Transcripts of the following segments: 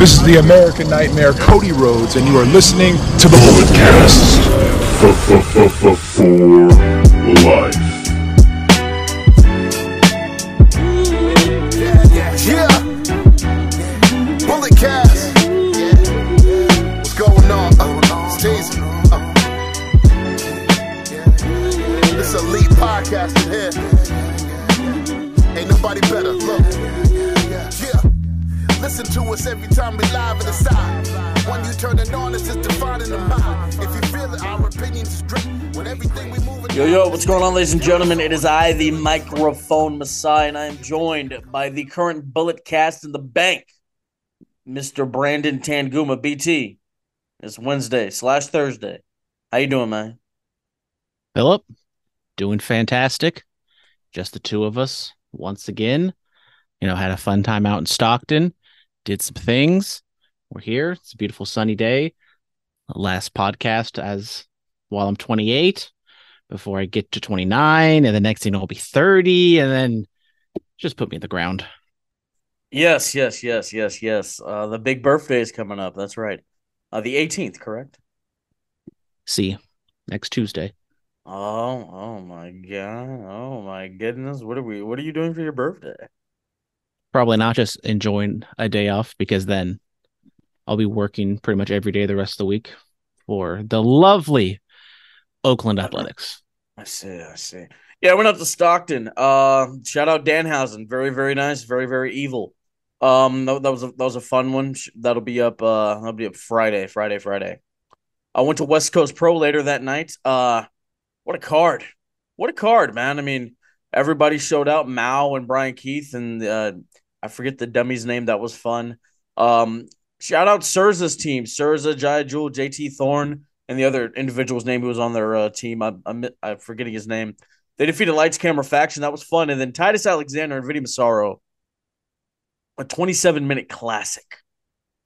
This is the American Nightmare, Cody Rhodes, and you are listening to the Bulletcast. For life. Time we live in the side. When you turn it on, it's just defining the mind. If you feel it, our opinions is great. When everything we move Yo, yo, what's going on, ladies and gentlemen? It is I, the microphone messiah, and I am joined by the current bullet cast in the bank, Mr. Brandon Tanguma, BT. It's Wednesday slash Thursday. How you doing, man? Phillip, doing fantastic. Just the two of us once again. You know, had a fun time out in Stockton, did some things. We're here. It's a beautiful sunny day. Last podcast as while I'm 28 before I get to 29 and the next thing I'll be 30 and then just put me in the ground. Yes, yes, yes, yes, yes. Uh, the big birthday is coming up. That's right. Uh, the 18th, correct? See, next Tuesday. Oh, oh my god. Oh my goodness. What are we what are you doing for your birthday? Probably not just enjoying a day off because then I'll be working pretty much every day the rest of the week for the lovely Oakland Athletics. I see, I see. Yeah, I went up to Stockton. Uh, shout out Danhausen. Very, very nice. Very, very evil. Um, that, that was a, that was a fun one. That'll be up. Uh, that'll be up Friday, Friday, Friday. I went to West Coast Pro later that night. Uh, what a card! What a card, man. I mean, everybody showed out. Mao and Bryan Keith and uh, I forget the dummy's name. That was fun. Um, shout out Surza's team: Surza, Jaya Jewel, JT Thorne, and the other individual's name who was on their uh, team. I, I'm, I'm forgetting his name. They defeated Lights Camera Faction. That was fun. And then Titus Alexander and Vinny Massaro. A 27 minute classic.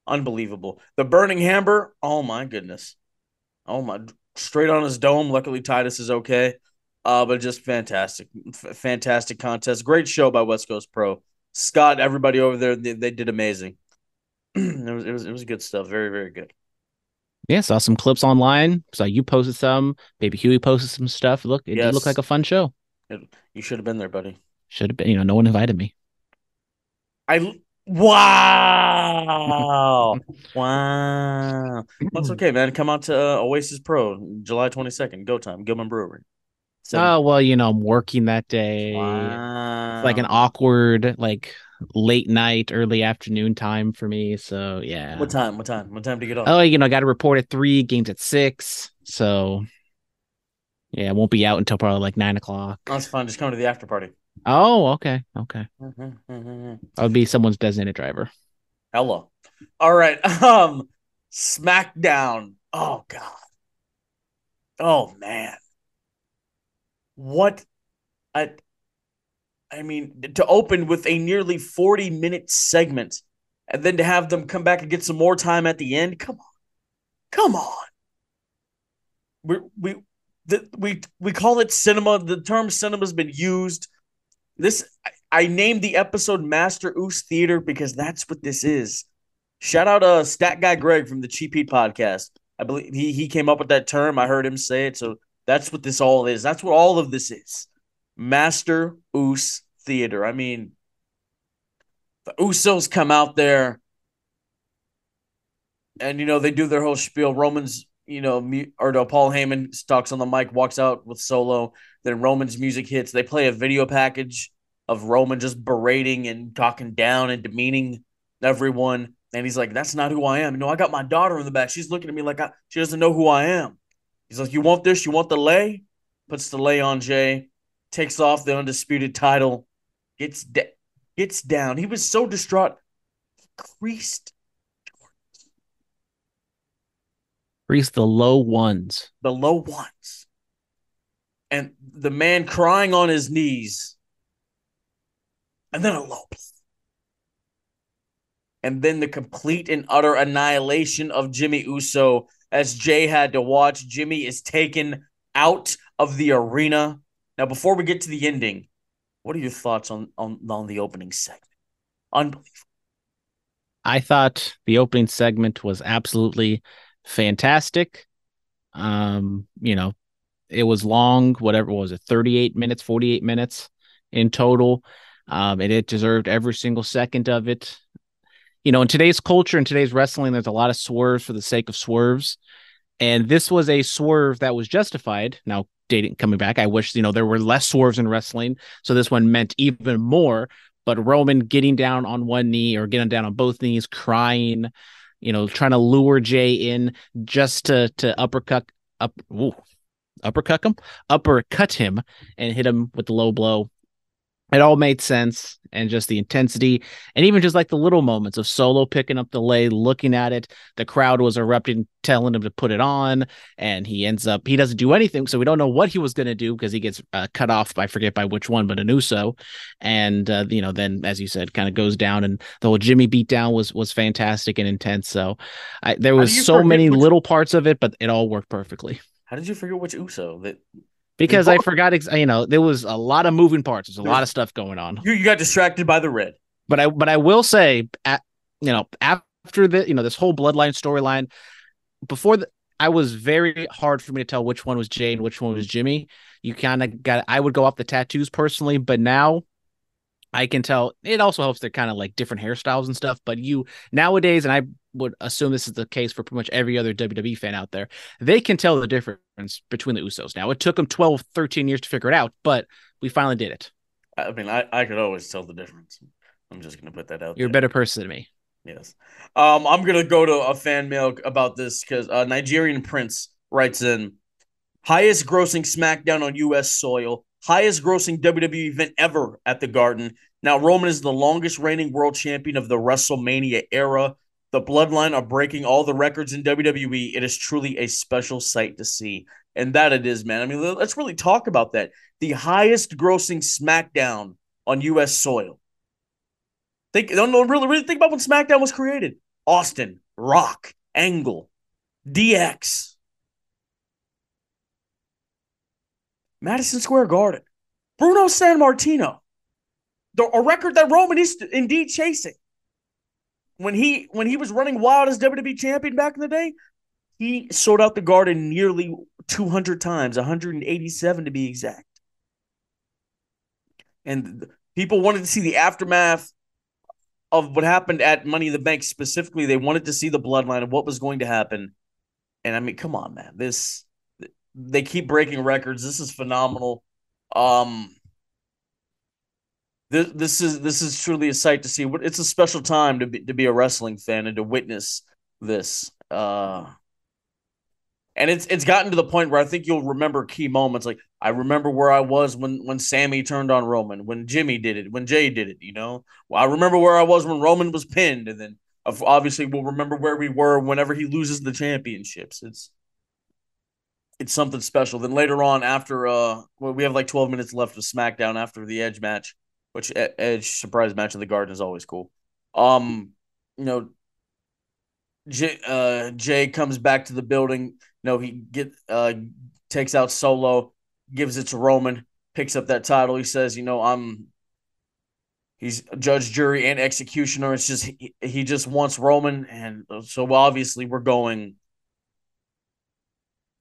Unbelievable. The Burning Hammer. Oh my goodness. Oh my. Straight on his dome. Luckily, Titus is okay. Uh, but just fantastic. F- fantastic contest. Great show by West Coast Pro. Scott, everybody over there, they, they did amazing. it was it was it was good stuff. Very, very good. Yeah, saw some clips online. Saw you posted some. Baby Huey posted some stuff. Look, it Yes. did look like a fun show. It- you should have been there, buddy. Should have been, you know, no one invited me. I wow, wow. That's okay, man. Come out to uh, Oasis Pro, July twenty second. Go time, Gilman Brewery. Seven- Oh well, you know, I'm working that day. wow. It's like an awkward, like late night, early afternoon time for me. So yeah. What time? What time? What time to get off? Oh, you know, I got to report at three, games at six. So yeah, it won't be out until probably like nine o'clock. Oh, that's fine. Just come to the after party. Oh, okay, okay. Hello. I'll be someone's designated driver. Hello. All right. Um, SmackDown. Oh God. Oh man. What? I. I mean, to open with a nearly forty minute segment, and then to have them come back and get some more time at the end. Come on, come on. We we the, we we call it cinema. The term cinema has been used. This I, I named the episode Master UCE Theater because that's what this is. Shout out uh Stat Guy Greg from the Cheap Heat podcast. I believe he he came up with that term. I heard him say it. So that's what this all is. That's what all of this is. Master UCE Theater. I mean, the Usos come out there and you know they do their whole spiel. Roman's, you know, or no, Paul Heyman talks on the mic, walks out with solo. Then Roman's music hits. They play a video package of Roman just berating and talking down and demeaning everyone. And he's like, "That's not who I am." You know, I got my daughter in the back. She's looking at me like I, she doesn't know who I am. He's like, "You want this? You want the lay?" Puts the lay on Jay, takes off the undisputed title, gets da- gets down. He was so distraught, he creased the low ones. the low ones. And the man crying on his knees. And then a low. And then the complete and utter annihilation of Jimmy Uso as Jay had to watch. Jimmy is taken out of the arena. Now, before we get to the ending, what are your thoughts on on, on the opening segment? Unbelievable. I thought the opening segment was absolutely fantastic. Um, you know, it was long, whatever was it, 38 minutes, 48 minutes in total. Um, and it deserved every single second of it. You know, in today's culture, in today's wrestling, there's a lot of swerves for the sake of swerves. And this was a swerve that was justified. Now, dating coming back, I wish, you know, there were less swerves in wrestling. So this one meant even more. But Roman getting down on one knee or getting down on both knees, crying, you know, trying to lure Jay in just to to uppercut up ooh, uppercut him, uppercut him, and hit him with the low blow it all made sense and just the intensity and even just like the little moments of solo picking up the lay looking at it. The crowd was erupting telling him to put it on and he ends up he doesn't do anything so we don't know what he was going to do because he gets uh, cut off i forget by which one but an uso and uh, you know then as you said kind of goes down and the whole jimmy beatdown was was fantastic and intense so I, there was so many which... little parts of it but it all worked perfectly. How did you forget which uso that because I forgot. Ex- you know, there was a lot of moving parts. There's a lot of stuff going on. You, you got distracted by the red. But I, but I will say, at, you know, after the, you know, this whole bloodline storyline, before the, I was very hard for me to tell which one was Jay and which one was Jimmy. You kind of got. I would go off the tattoos personally, but now I can tell. It also helps they're kind of like different hairstyles and stuff. But you nowadays, and I would assume this is the case for pretty much every other WWE fan out there. They can tell the difference between the Usos. Now, it took them 12, 13 years to figure it out, but we finally did it. I mean, I, I could always tell the difference. I'm just going to put that out You're there. a better person than me. Yes. Um, I'm going to go to a fan mail about this because uh, Nigerian Prince writes in highest grossing SmackDown on U.S. soil, highest grossing WWE event ever at the Garden. Now, Roman is the longest reigning world champion of the WrestleMania era. The Bloodline are breaking all the records in WWE. It is truly a special sight to see. And that it is, man. I mean, let's really talk about that. The highest grossing SmackDown on US soil. Think don't really really think about when SmackDown was created. Austin, Rock, Angle, DX. Madison Square Garden. Bruno Sammartino. The, a record that Roman is indeed chasing when he when he was running wild as WWE champion back in the day, he sold out the garden nearly 200 times, 187 to be exact. And people wanted to see the aftermath of what happened at Money in the Bank specifically. They wanted to see the bloodline of what was going to happen. And I mean, come on, man. This they keep breaking records. This is phenomenal. Um this this is this is truly a sight to see. It's a special time to be to be a wrestling fan and to witness this. Uh, and it's it's gotten to the point where I think you'll remember key moments. Like I remember where I was when when Sammy turned on Roman, when Jimmy did it, when Jay did it. You know, well, I remember where I was when Roman was pinned, and then obviously we'll remember where we were whenever he loses the championships. It's it's something special. Then later on, after uh, well, we have like twelve minutes left of SmackDown after the Edge match which Edge surprise match in the Garden is always cool. Um, you know, Jay, uh, Jay comes back to the building. You know, he get uh takes out Solo, gives it to Roman, picks up that title. He says, you know, I'm he's judge, jury, and executioner. It's just he, he just wants Roman, and so obviously we're going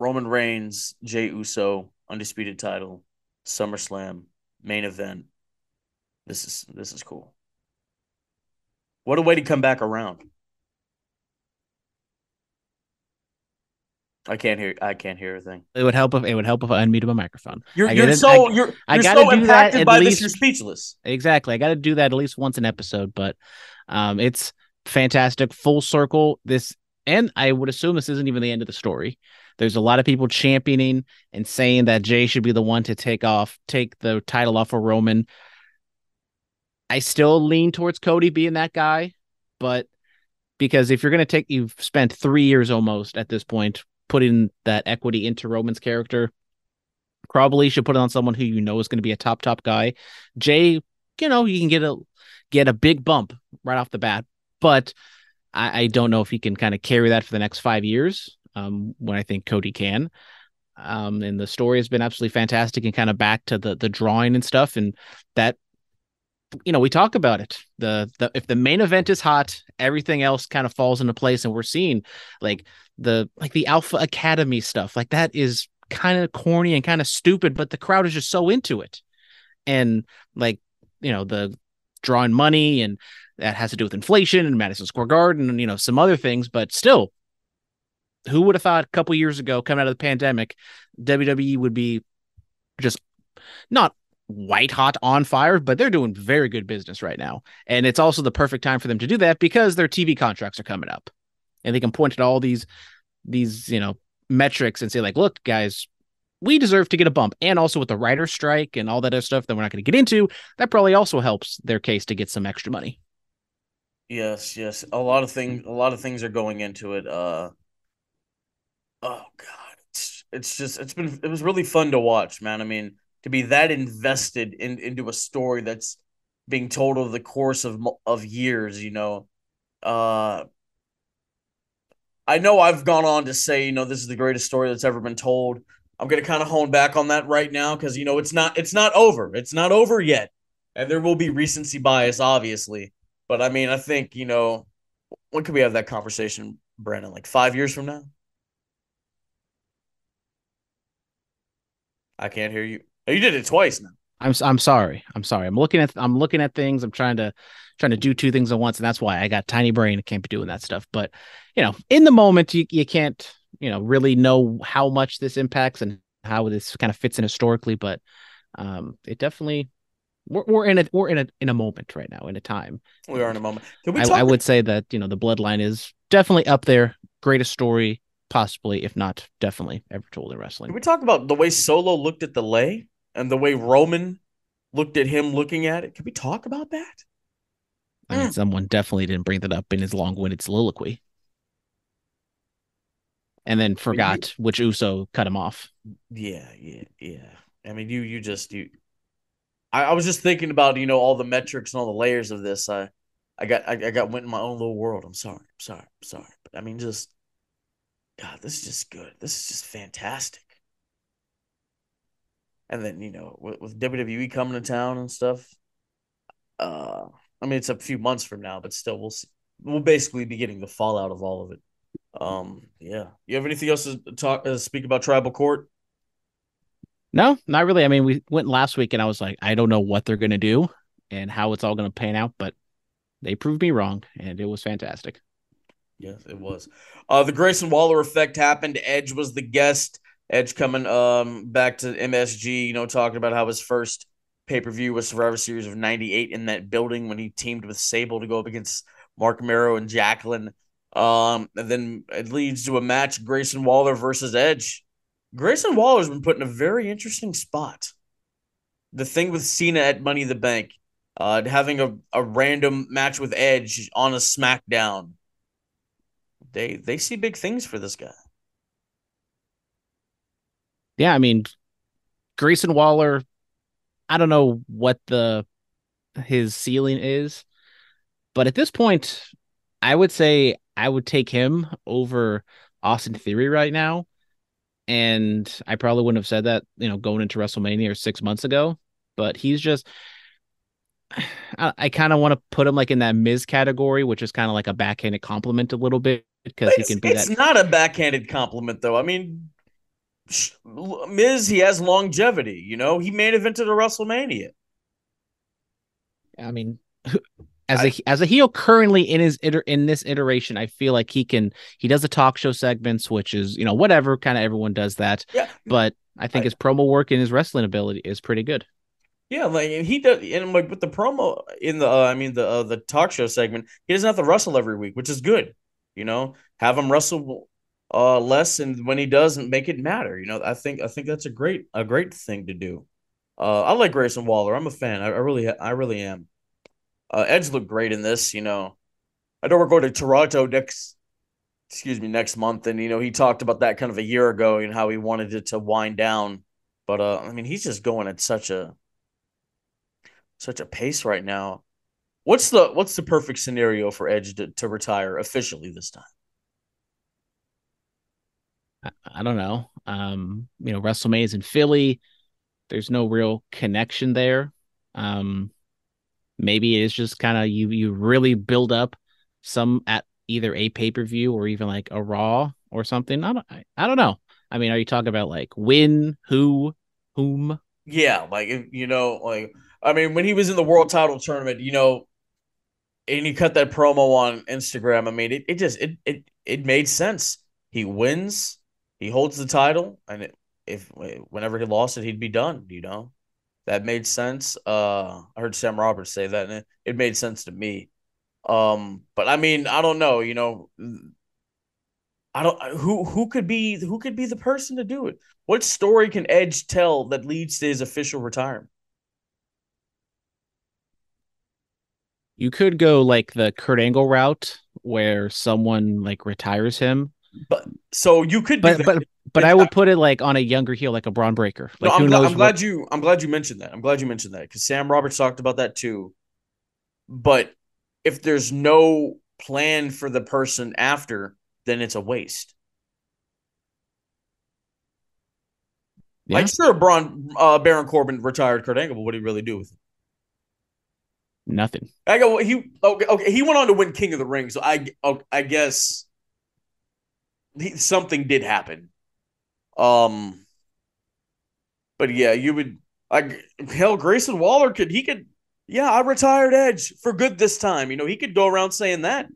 Roman Reigns, Jay Uso, undisputed title, SummerSlam main event. This is this is cool. What a way to come back around. I can't hear. I can't hear a thing. It would help if it would help if I unmuted my microphone. You're, you're so I, you're, I gotta so do impacted that by least, this. You're speechless. Exactly. I got to do that at least once an episode, but um, it's fantastic. Full circle. This, and I would assume this isn't even the end of the story. There's a lot of people championing and saying that Jay should be the one to take off, take the title off of Roman. I still lean towards Cody being that guy, but because if you're going to take, you've spent three years almost at this point putting that equity into Roman's character. Probably should put it on someone who you know is going to be a top top guy. Jay, you know, you can get a get a big bump right off the bat, but I, I don't know if he can kind of carry that for the next five years. Um, when I think Cody can. Um, and the story has been absolutely fantastic and kind of back to the the drawing and stuff, and that you know, we talk about it. The the if the main event is hot, everything else kind of falls into place, and we're seeing like the like the Alpha Academy stuff. Like that is kind of corny and kind of stupid, but the crowd is just so into it. And like, you know, the drawing money and that has to do with inflation and Madison Square Garden and you know some other things, but still, who would have thought a couple years ago, coming out of the pandemic, WWE would be just not white hot on fire, but they're doing very good business right now. And it's also the perfect time for them to do that because their TV contracts are coming up. And they can point at all these these, you know, metrics and say, like, look, guys, we deserve to get a bump. And also with the writer strike and all that other stuff that we're not going to get into, that probably also helps their case to get some extra money. Yes, yes. A lot of things a lot of things are going into it. Uh oh god. It's it's just it's been it was really fun to watch, man. I mean, to be that invested in into a story that's being told over the course of of years, you know. Uh I know I've gone on to say, you know, this is the greatest story that's ever been told. I'm going to kind of hone back on that right now cuz you know, it's not it's not over. It's not over yet. And there will be recency bias obviously. But I mean, I think, you know, when could we have that conversation, Brandon? Like 5 years from now? I can't hear you. Oh, you did it twice now. I'm I'm sorry. I'm sorry. I'm looking at I'm looking at things. I'm trying to trying to do two things at once, and that's why I got tiny brain and can't be doing that stuff. But you know, in the moment, you you can't you know really know how much this impacts and how this kind of fits in historically. But um, it definitely we're, we're in a we're in a in a moment right now in a time. We are in a moment. I, I would say that you know the bloodline is definitely up there. Greatest story, possibly, if not definitely, ever told in wrestling. Can we talk about the way Solo looked at the lay? and the way Roman looked at him looking at it. Can we talk about that? I mean, mm. someone definitely didn't bring that up in his long-winded soliloquy, and then forgot which Uso cut him off. Yeah, yeah, yeah. I mean, you you just you. I, I was just thinking about you know all the metrics and all the layers of this. I, I got I, I got went in my own little world. I'm sorry. I'm sorry. I'm sorry. But I mean, just God, this is just good. This is just fantastic and then you know with, with WWE coming to town and stuff. Uh, I mean, it's a few months from now, but still, we'll see. We'll basically be getting the fallout of all of it. Um, yeah. You have anything else to talk uh, speak about Tribal Court? No, not really. I mean, we went last week, and I was like, I don't know what they're gonna do and how it's all gonna pan out, but they proved me wrong, and it was fantastic. Yes, it was. Uh, the Grayson Waller effect happened. Edge was the guest. Edge coming um back to MSG, you know, talking about how his first pay per view was Survivor Series of '98 in that building when he teamed with Sable to go up against Mark Mero and Jacqueline. Um, and then it leads to a match: Grayson Waller versus Edge. Grayson Waller's been put in a very interesting spot. The thing with Cena at Money the Bank, uh, having a, a random match with Edge on a SmackDown. They they see big things for this guy yeah, I mean, Grayson Waller, I don't know what the his ceiling is, but at this point, I would say I would take him over Austin Theory right now. And I probably wouldn't have said that, you know, going into WrestleMania or six months ago, but he's just I, I kind of want to put him like in that Miz category, which is kind of like a backhanded compliment a little bit because he can be it's that. not a backhanded compliment though. I mean, Miz, he has longevity. You know, he main evented a WrestleMania. I mean, as I, a as a heel currently in his iter, in this iteration, I feel like he can he does the talk show segments, which is you know whatever kind of everyone does that. Yeah, but I think I, his promo work and his wrestling ability is pretty good. Yeah, like he does, and like with the promo in the, uh, I mean the uh, the talk show segment, he doesn't have to wrestle every week, which is good. You know, have him wrestle uh, less, and when he doesn't, make it matter. You know, I think I think that's a great a great thing to do. Uh, I like Grayson Waller. I'm a fan. I, I really I really am. Uh, Edge looked great in this. You know, I know we're going to Toronto next. Excuse me, next month, and you know he talked about that kind of a year ago and how he wanted it to wind down. But uh, I mean, he's just going at such a such a pace right now. What's the what's the perfect scenario for Edge to, to retire officially this time? I don't know. Um, you know, WrestleMania is in Philly. There's no real connection there. Um, maybe it is just kind of you you really build up some at either a pay per view or even like a Raw or something. I don't I, I don't know. I mean, are you talking about like when, who, whom? Yeah, like you know, like I mean, when he was in the world title tournament, you know, and he cut that promo on Instagram. I mean, it, it just it it it made sense. He wins, he holds the title, and it, if whenever he lost it, he'd be done. You know, that made sense. Uh, I heard Sam Roberts say that, and it, it made sense to me. Um, but I mean, I don't know. You know, I don't who who could be who could be the person to do it. What story can Edge tell that leads to his official retirement? You could go like the Kurt Angle route where someone like retires him. But so you could, but but but I would put it like on a younger heel, like a Bron Breakker. Like no, I'm, glad, I'm glad you I'm glad you mentioned that. I'm glad you mentioned that because Sam Roberts talked about that too. But if there's no plan for the person after, then it's a waste. Yeah. Like sure, Braun uh, Baron Corbin retired Kurt Angle, but what did he really do with it? Nothing. I go. He okay. Okay. He went on to win King of the Ring, so I I guess he, something did happen. Um, but yeah, you would like hell. Grayson Waller could he could yeah I retired Edge for good this time. You know he could go around saying that,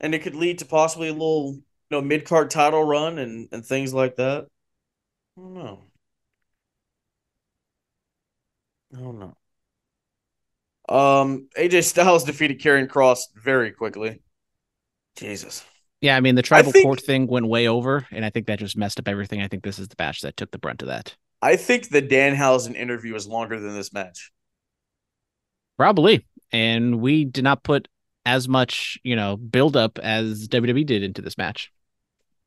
and it could lead to possibly a little you know mid card title run and and things like that. I don't know. I don't know. Um, AJ Styles defeated Karrion Kross very quickly. Jesus. Yeah, I mean the tribal think, court thing went way over, and I think that just messed up everything. I think this is the match that took the brunt of that. I think the Danhausen interview was longer than this match. Probably, and we did not put as much, you know, build up as WWE did into this match.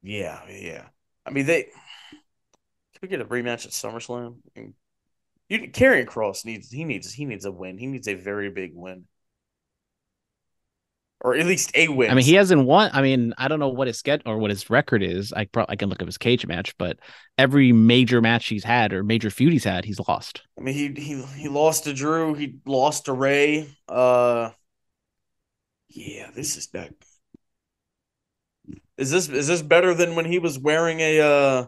Yeah, yeah. I mean, they. Can we get a rematch at SummerSlam? You Karrion Kross needs he needs he needs a win. He needs a very big win. Or at least a win. I mean, he hasn't won. I mean, I don't know what his get or what his record is. I probably I can look up his cage match, but every major match he's had or major feud he's had, he's lost. I mean, he he he lost to Drew. He lost to Ray. Uh, yeah, this is that. Is this is this better than when he was wearing a uh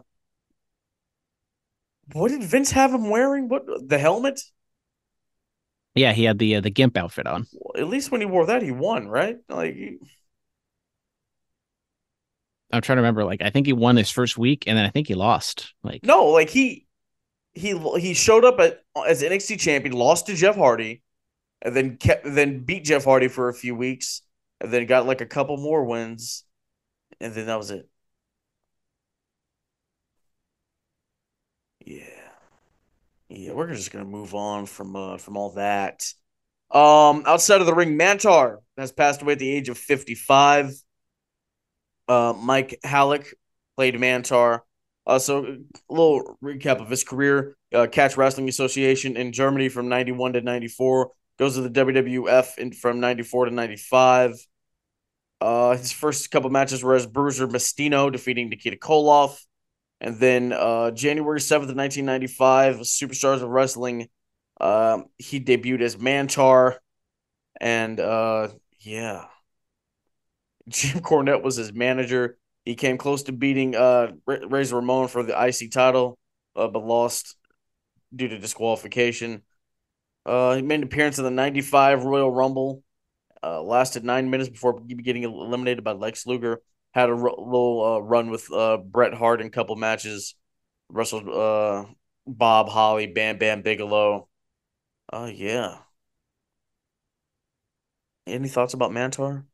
what did Vince have him wearing? What the helmet? Yeah, he had the uh, the gimp outfit on. Well, at least when he wore that, he won, right? Like, he... I'm trying to remember. Like, I think he won his first week, and then I think he lost. Like, no, like he he he showed up at, as NXT champion, lost to Jeff Hardy, and then kept then beat Jeff Hardy for a few weeks, and then got like a couple more wins, and then that was it. Yeah. Yeah, we're just gonna move on from uh from all that. Um, outside of the ring, Mantaur has passed away at the age of 55. Uh, Mike Halac played Mantaur. Uh, so a little recap of his career: uh, Catch Wrestling Association in Germany from 91 to 94. Goes to the WWF in, from 94 to 95. Uh, his first couple matches were as Bruiser Mastino defeating Nikita Koloff. And then uh, January 7th of 1995, Superstars of Wrestling, uh, he debuted as Mantaur. And uh, yeah, Jim Cornette was his manager. He came close to beating uh, Razor Ramon for the IC title, uh, but lost due to disqualification. Uh, he made an appearance in the 95 Royal Rumble. Uh, lasted nine minutes before getting eliminated by Lex Luger had a r- little uh, run with uh, Bret Hart in a couple matches. Wrestled uh, Bob Holly, Bam Bam Bigelow. Oh yeah. Any thoughts about Mantaur?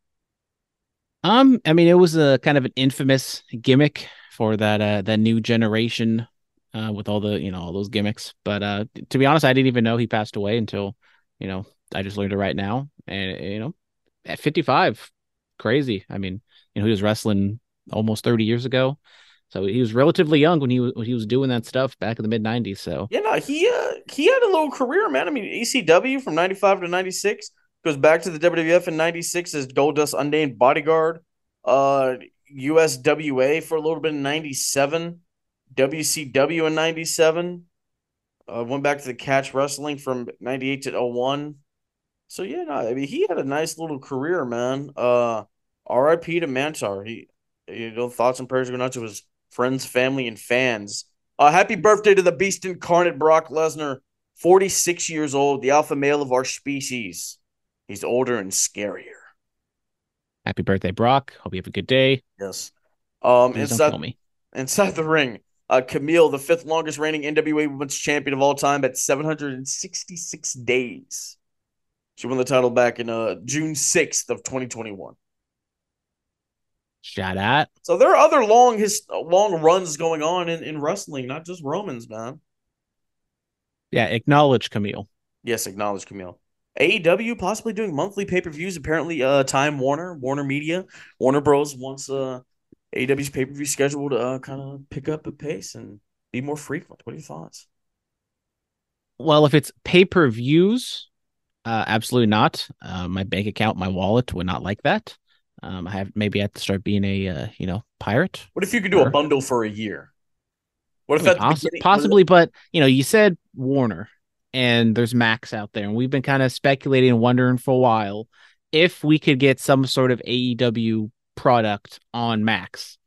Um, I mean, it was a kind of an infamous gimmick for that uh that new generation, uh, with all the you know all those gimmicks. But uh, to be honest, I didn't even know he passed away until, you know, I just learned it right now. And you know, at fifty five, crazy. I mean, you know, he was wrestling almost 30 years ago. So he was relatively young when he was when he was doing that stuff back in the mid '90s. So yeah, no, he uh, he had a little career, man. I mean, ECW from '95 to '96 goes back to the WWF in '96 as Goldust Unnamed Bodyguard. Uh, USWA for a little bit in '97, WCW in '97. Uh, went back to the Catch Wrestling from '98 to 01. So yeah, no, I mean he had a nice little career, man. Uh, R.I.P. to Mantaur. He, you know, thoughts and prayers going out to his friends, family, and fans. Uh, happy birthday to the beast incarnate Brock Lesnar, 46 years old, the alpha male of our species. He's older and scarier. Happy birthday, Brock. Hope you have a good day. Yes. Um, Please don't inside, kill me. inside the ring, uh, Kamille, the fifth longest reigning NWA Women's Champion of all time, at 766 days. She won the title back in uh June 6th of 2021. Shout out. So there are other long his long runs going on in, in wrestling, not just Romans, man. Yeah, acknowledge Kamille. Yes, acknowledge Kamille. AEW possibly doing monthly pay per views. Apparently, uh, Time Warner, Warner Media, Warner Bros. wants uh AEW's pay per view schedule to uh, kind of pick up a pace and be more frequent. What are your thoughts? Well, if it's pay per views, uh, absolutely not. Uh, my bank account, my wallet would not like that. Um, I have maybe I have to start being a uh, you know pirate. What if you could do a bundle for a year? What if I mean, that's beginning- possibly, but you know, you said Warner, and there's Max out there, and we've been kind of speculating and wondering for a while if we could get some sort of AEW product on Max,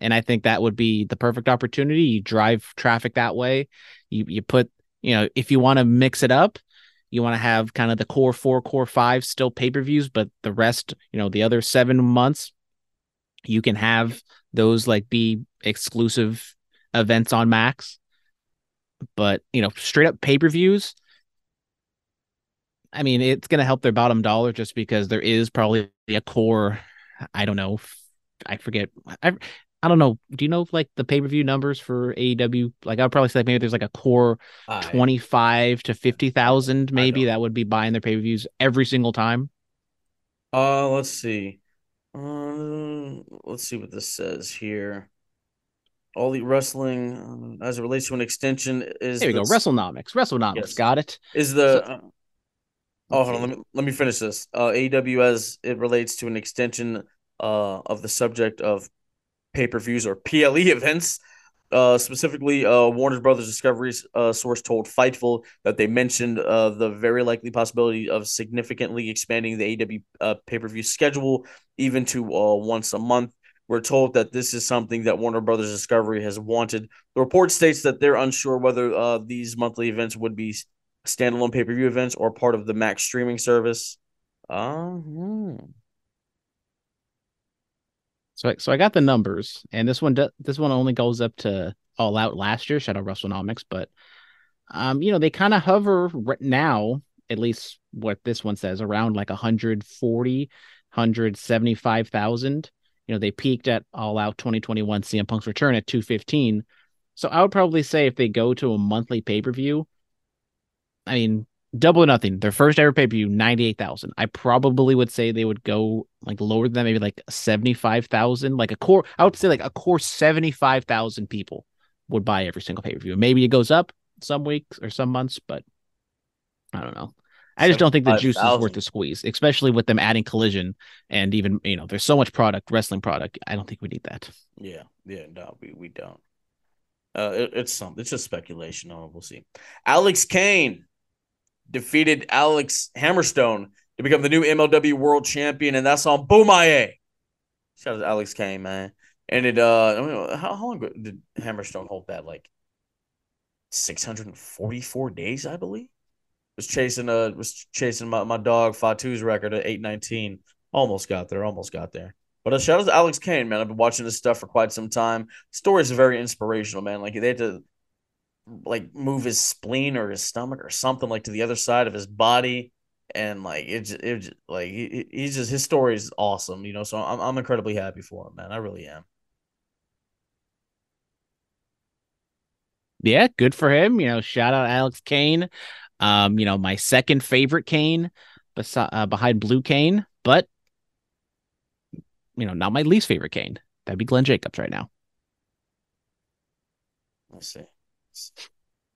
and I think that would be the perfect opportunity. You drive traffic that way. You you put you know if you want to mix it up. You want to have kind of the core four, core five still pay per views, but the rest, you know, the other seven months, you can have those like be exclusive events on Max. But you know, straight up pay per views. I mean, it's going to help their bottom dollar just because there is probably a core. I don't know. I forget. I I don't know. Do you know like the pay per view numbers for AEW? Like I'd probably say like maybe there's like a core twenty five to fifty thousand maybe that would be buying their pay per views every single time. Uh, let's see. Uh, let's see what this says here. All the wrestling, uh, as it relates to an extension, is There we go. the- WrestleNomics. WrestleNomics. Yes. Got it. is the. So- uh, oh, hold on. Let me let me finish this. Uh, AEW as it relates to an extension uh of the subject of pay per views or PLE events. Uh, specifically, uh, Warner Brothers Discovery's uh, source told Fightful that they mentioned uh, the very likely possibility of significantly expanding the AW uh, pay per view schedule, even to uh, once a month. We're told that this is something that Warner Brothers Discovery has wanted. The report states that they're unsure whether uh, these monthly events would be standalone pay per view events or part of the Max streaming service. Uh, hmm. So I, so I got the numbers, and this one do, this one only goes up to All Out last year. Out WrestleNomics, but um, you know they kind of hover right now, at least what this one says, around like 140, 175,000. You know they peaked at All Out 2021 CM Punk's return at 215. So I would probably say if they go to a monthly pay per view, I mean double or nothing. Their first ever pay per view, ninety eight thousand. I probably would say they would go like lower than that, maybe like seventy five thousand. Like a core, I would say like a core seventy five thousand people would buy every single pay per view. Maybe it goes up some weeks or some months, but I don't know. I just don't think the juice is worth the squeeze, especially with them adding collision and even you know there's so much product, wrestling product. I don't think we need that. Yeah, yeah, no, we, we don't. Uh, it, it's some, it's just speculation. Oh, we'll see. Alex Kane defeated Alex Hammerstone to become the new MLW World Champion, and that's on Bomaye. Shout out to Alex Kane, man. And it, uh, I mean, how, how long did Hammerstone hold that? Like six hundred and forty-four days, I believe. Was chasing, uh, was chasing my, my dog Fatu's record at eight nineteen. Almost got there. Almost got there. But a shout out to Alex Kane, man. I've been watching this stuff for quite some time. Stories are very inspirational, man. Like they had to like move his spleen or his stomach or something like to the other side of his body, and like it, just, it like he, he's just his story is awesome, you know. So I'm I'm incredibly happy for him, man. I really am. yeah, good for him. You know, shout out Alex Kane. Um, you know, my second favorite Kane, besi- uh, behind Blue Kane, but you know, not my least favorite Kane. That'd be Glenn Jacobs right now. Let's see.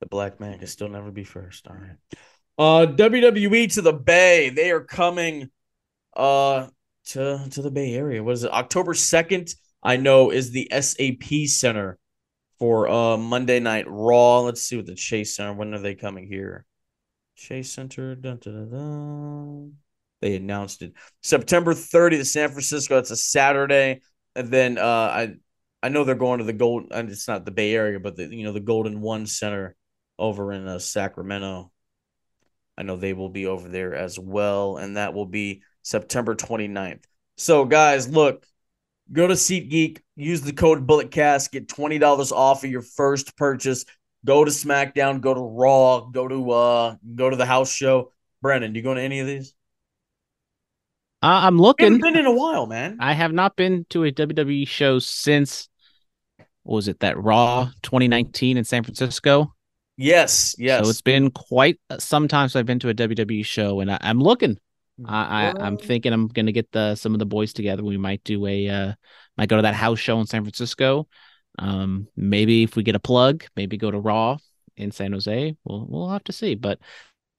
The black man can still never be first. All right. Uh WWE to the Bay. They are coming uh to to the Bay Area. What is it? October 2nd, I know, is the SAP Center for uh Monday Night Raw. Let's see what the Chase Center. When are they coming here? Chase Center. Dun, dun, dun. They announced it September 30th, San Francisco. It's a Saturday, and then uh, I I know they're going to the gold. And it's not the Bay Area, but the you know the Golden One Center over in uh, Sacramento. I know they will be over there as well, and that will be September 29th. So, guys, look, go to SeatGeek, use the code BulletCast, get twenty dollars off of your first purchase. Go to SmackDown, go to Raw, go to uh, go to the house show. Brandon, you going to any of these? Uh, I'm looking. haven't been in a while, man. I have not been to a WWE show since what was it that Raw 2019 in San Francisco? yes, yes. So it's been quite some time since I've been to a WWE show, and I, I'm looking. I, I I'm thinking I'm gonna get the some of the boys together. We might do a uh might go to that house show in San Francisco. Um maybe if we get a plug, maybe go to Raw in San Jose. We'll we'll have to see. But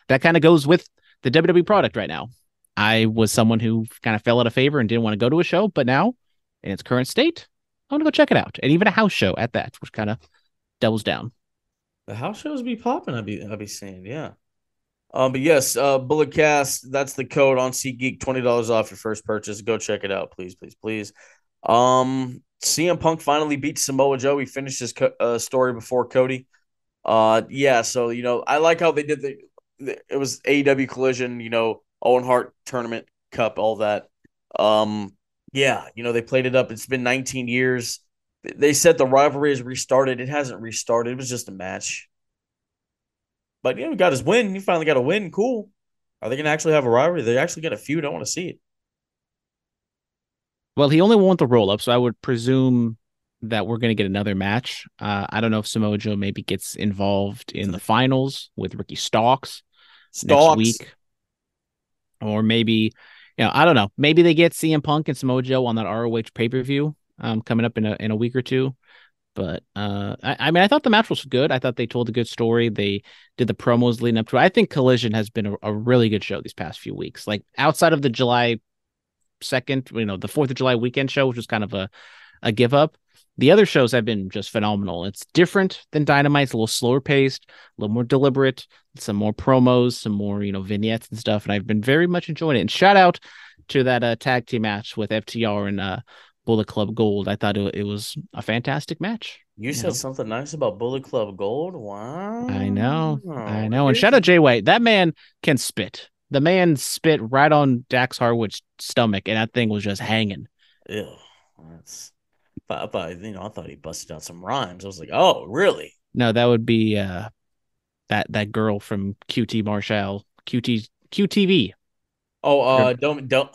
that kind of goes with the WWE product right now. I was someone who kind of fell out of favor and didn't want to go to a show, but now in its current state, I want to go check it out. And even a house show at that, which kind of doubles down. The house shows be popping. I'd be I'd be saying, yeah. Um, but yes, uh, Bullet Cast, that's the code on SeatGeek. Twenty dollars off your first purchase. Go check it out, please, please, please. Um, CM Punk finally beat Samoa Joe. He finished his co- uh, story before Cody. Uh, yeah. So you know, I like how they did the. the it was AEW Collision. You know, Owen Hart Tournament Cup, all that. Um, yeah. You know, they played it up. It's been 19 years. They said the rivalry has restarted. It hasn't restarted. It was just a match. But yeah, we got his win. You finally got a win. Cool. Are they gonna actually have a rivalry? They actually get a feud. I want to see it. Well, he only won the roll up, so I would presume that we're going to get another match. Uh, I don't know if Samoa Joe maybe gets involved in the finals with Ricky Starks Starks. next week, or maybe you know I don't know. Maybe they get CM Punk and Samoa Joe on that ROH pay per view um, coming up in a in a week or two. But uh, I, I mean, I thought the match was good. I thought they told a good story. They did the promos leading up to it. I think Collision has been a, a really good show these past few weeks. Like outside of the July second, you know, the Fourth of July weekend show, which was kind of a a give up. The other shows have been just phenomenal. It's different than Dynamite. It's a little slower paced, a little more deliberate, some more promos, some more, you know, vignettes and stuff. And I've been very much enjoying it. And shout out to that uh, tag team match with FTR and uh, Bullet Club Gold. I thought it, it was a fantastic match. You said know. something nice about Bullet Club Gold. Wow. I know. I Oh, know. And shout out Jay White. That man can spit. The man spit right on Dax Harwood's stomach, and that thing was just hanging. Ew. That's. I thought, you know, I thought he busted out some rhymes. I was like, oh, really? No, that would be uh that that girl from QT Marshall, QT QTV. Oh, uh, don't don't.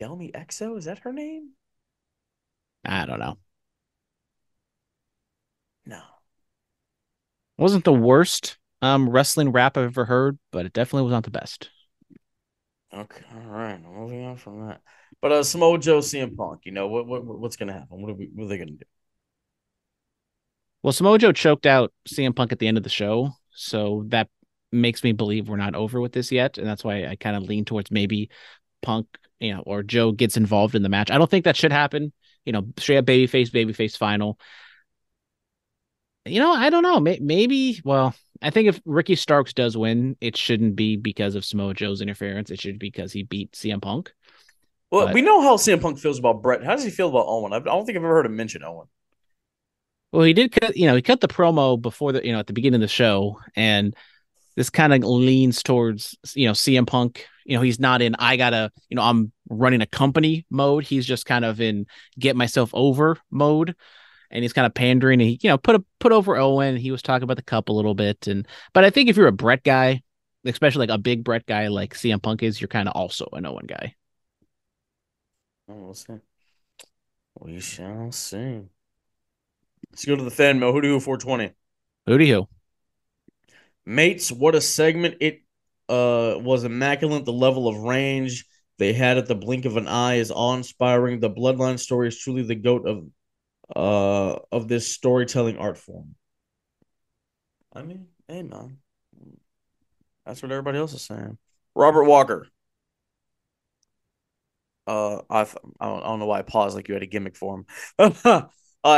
Delmi Exo is that her name? I don't know. No. Wasn't the worst um wrestling rap I've ever heard, but it definitely was not the best. Okay, all right. Moving on from that, but uh, Samoa Joe, CM Punk. You know what? What what's gonna happen? What are we? What are they gonna do? Well, Samoa Joe choked out CM Punk at the end of the show, so that makes me believe we're not over with this yet, and that's why I kind of lean towards maybe Punk, you know, or Joe gets involved in the match. I don't think that should happen. You know, straight up babyface, babyface final. You know, I don't know. Maybe, well, I think if Ricky Starks does win, it shouldn't be because of Samoa Joe's interference. It should be because he beat CM Punk. Well, But- we know how CM Punk feels about Bret. How does he feel about Owen? I I don't think I've ever heard him mention Owen. Well, he did cut, you know, he cut the promo before the, you know, at the beginning of the show, and this kind of leans towards, you know, CM Punk. You know, he's not in I gotta, you know, I'm running a company mode. He's just kind of in get myself over mode, and he's kind of pandering. And he, you know, put a put over Owen. He was talking about the cup a little bit, and but I think if you're a Bret guy, especially like a big Bret guy like CM Punk is, you're kind of also an Owen guy. Oh, we'll see. We shall see. Let's go to the fan mail. Who do you 420? Who do you? Mates, what a segment. It uh was immaculate. The level of range they had at the blink of an eye is awe-inspiring. The bloodline story is truly the goat of uh of this storytelling art form. I mean, hey man. That's what everybody else is saying. Robert Walker. Uh, I don't, I don't know why I paused like you had a gimmick for him. uh,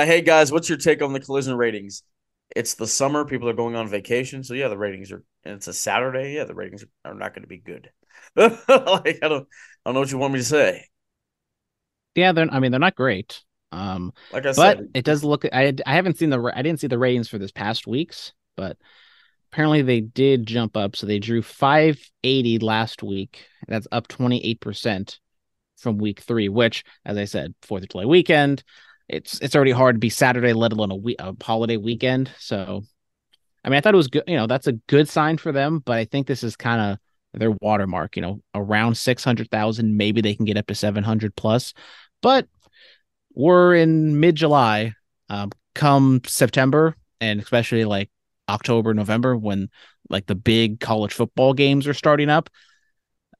hey guys, what's your take on the collision ratings? It's the summer. People are going on vacation. So yeah, the ratings are and it's a Saturday. Yeah, the ratings are not going to be good. like I don't I don't know what you want me to say. Yeah, they're I mean they're not great. Um Like I but said, it does look I I haven't seen the I didn't see the ratings for this past weeks, but apparently they did jump up. So they drew 580 last week. That's up 28% from week 3, which as I said, 4th of July weekend, it's it's already hard to be Saturday let alone a week a holiday weekend. So I mean, I thought it was good, you know, that's a good sign for them, but I think this is kind of their watermark, you know, around 600,000, maybe they can get up to 700 plus. But we're in mid July, um, come September, and especially like October, November, when like the big college football games are starting up.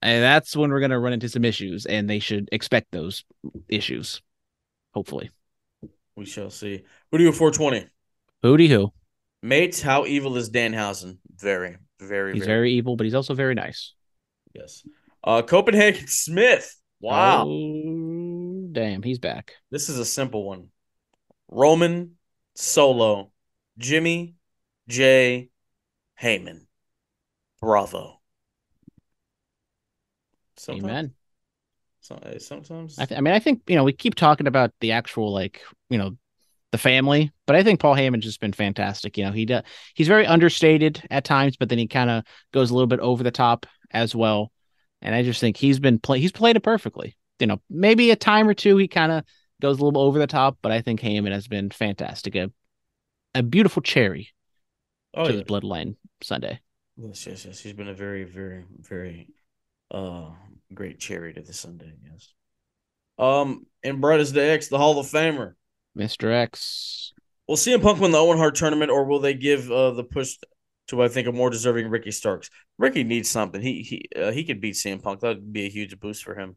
And that's when we're going to run into some issues, and they should expect those issues, hopefully. we shall see. Who do you 420? Hootie who? Mates, how evil is Danhausen? Very, very, He's very, very evil, but he's also very nice. yes. Uh, Copenhagen Smith. Wow, Oh, damn, he's back. this is a simple one. Roman, Solo, Jimmy, Jey, Heyman. Bravo. Sometimes, Amen. so- eh, sometimes I, th- I mean, I think you know we keep talking about the actual like you know the family, but I think Paul Heyman's just been fantastic. You know, he does he's very understated at times, but then he kind of goes a little bit over the top as well. And I just think he's been play he's played it perfectly. You know, maybe a time or two he kind of goes a little over the top, but I think Heyman has been fantastic. A a beautiful cherry oh, to yeah. the bloodline sundae. Yes, yes, yes. He's been a very, very, very uh great cherry to the sundae, yes. Um, and Brightest the X, the Hall of Famer. Mr. X. Will CM Punk win the Owen Hart tournament, or will they give uh, the push to I think a more deserving Ricky Starks? Ricky needs something. He he uh, he could beat CM Punk. That would be a huge boost for him.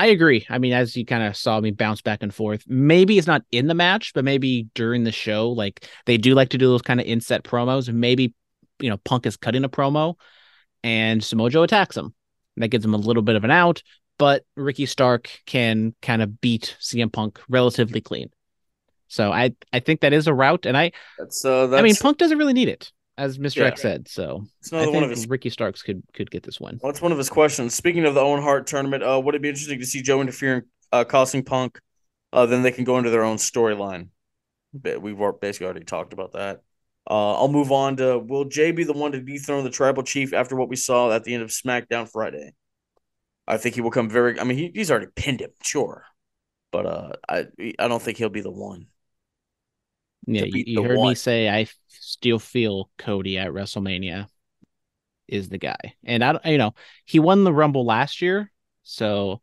I agree. I mean, as you kind of saw me bounce back and forth, maybe it's not in the match, but maybe during the show, like they do like to do those kind of inset promos. Maybe, you know, Punk is cutting a promo and Samoa Joe attacks him. That gives him a little bit of an out, but Ricky Stark can kind of beat CM Punk relatively clean. So I I think that is a route, and I That's uh that's I mean Punk doesn't really need it, as Mr. Yeah. X said. So it's I another one of think his Ricky Starks could could get this win. well, that's one of his questions. Speaking of the Owen Hart tournament, uh would it be interesting to see Joe interfering uh costing Punk? Uh then they can go into their own storyline. But We've basically already talked about that. Uh, I'll move on to will Jey be the one to dethrone the tribal chief after what we saw at the end of SmackDown Friday? I think he will come very. I mean, he, he's already pinned him, sure, but uh, I I don't think he'll be the one. Yeah, you, you heard one. me say I still feel Cody at WrestleMania is the guy, and I don't, you know, he won the Rumble last year, so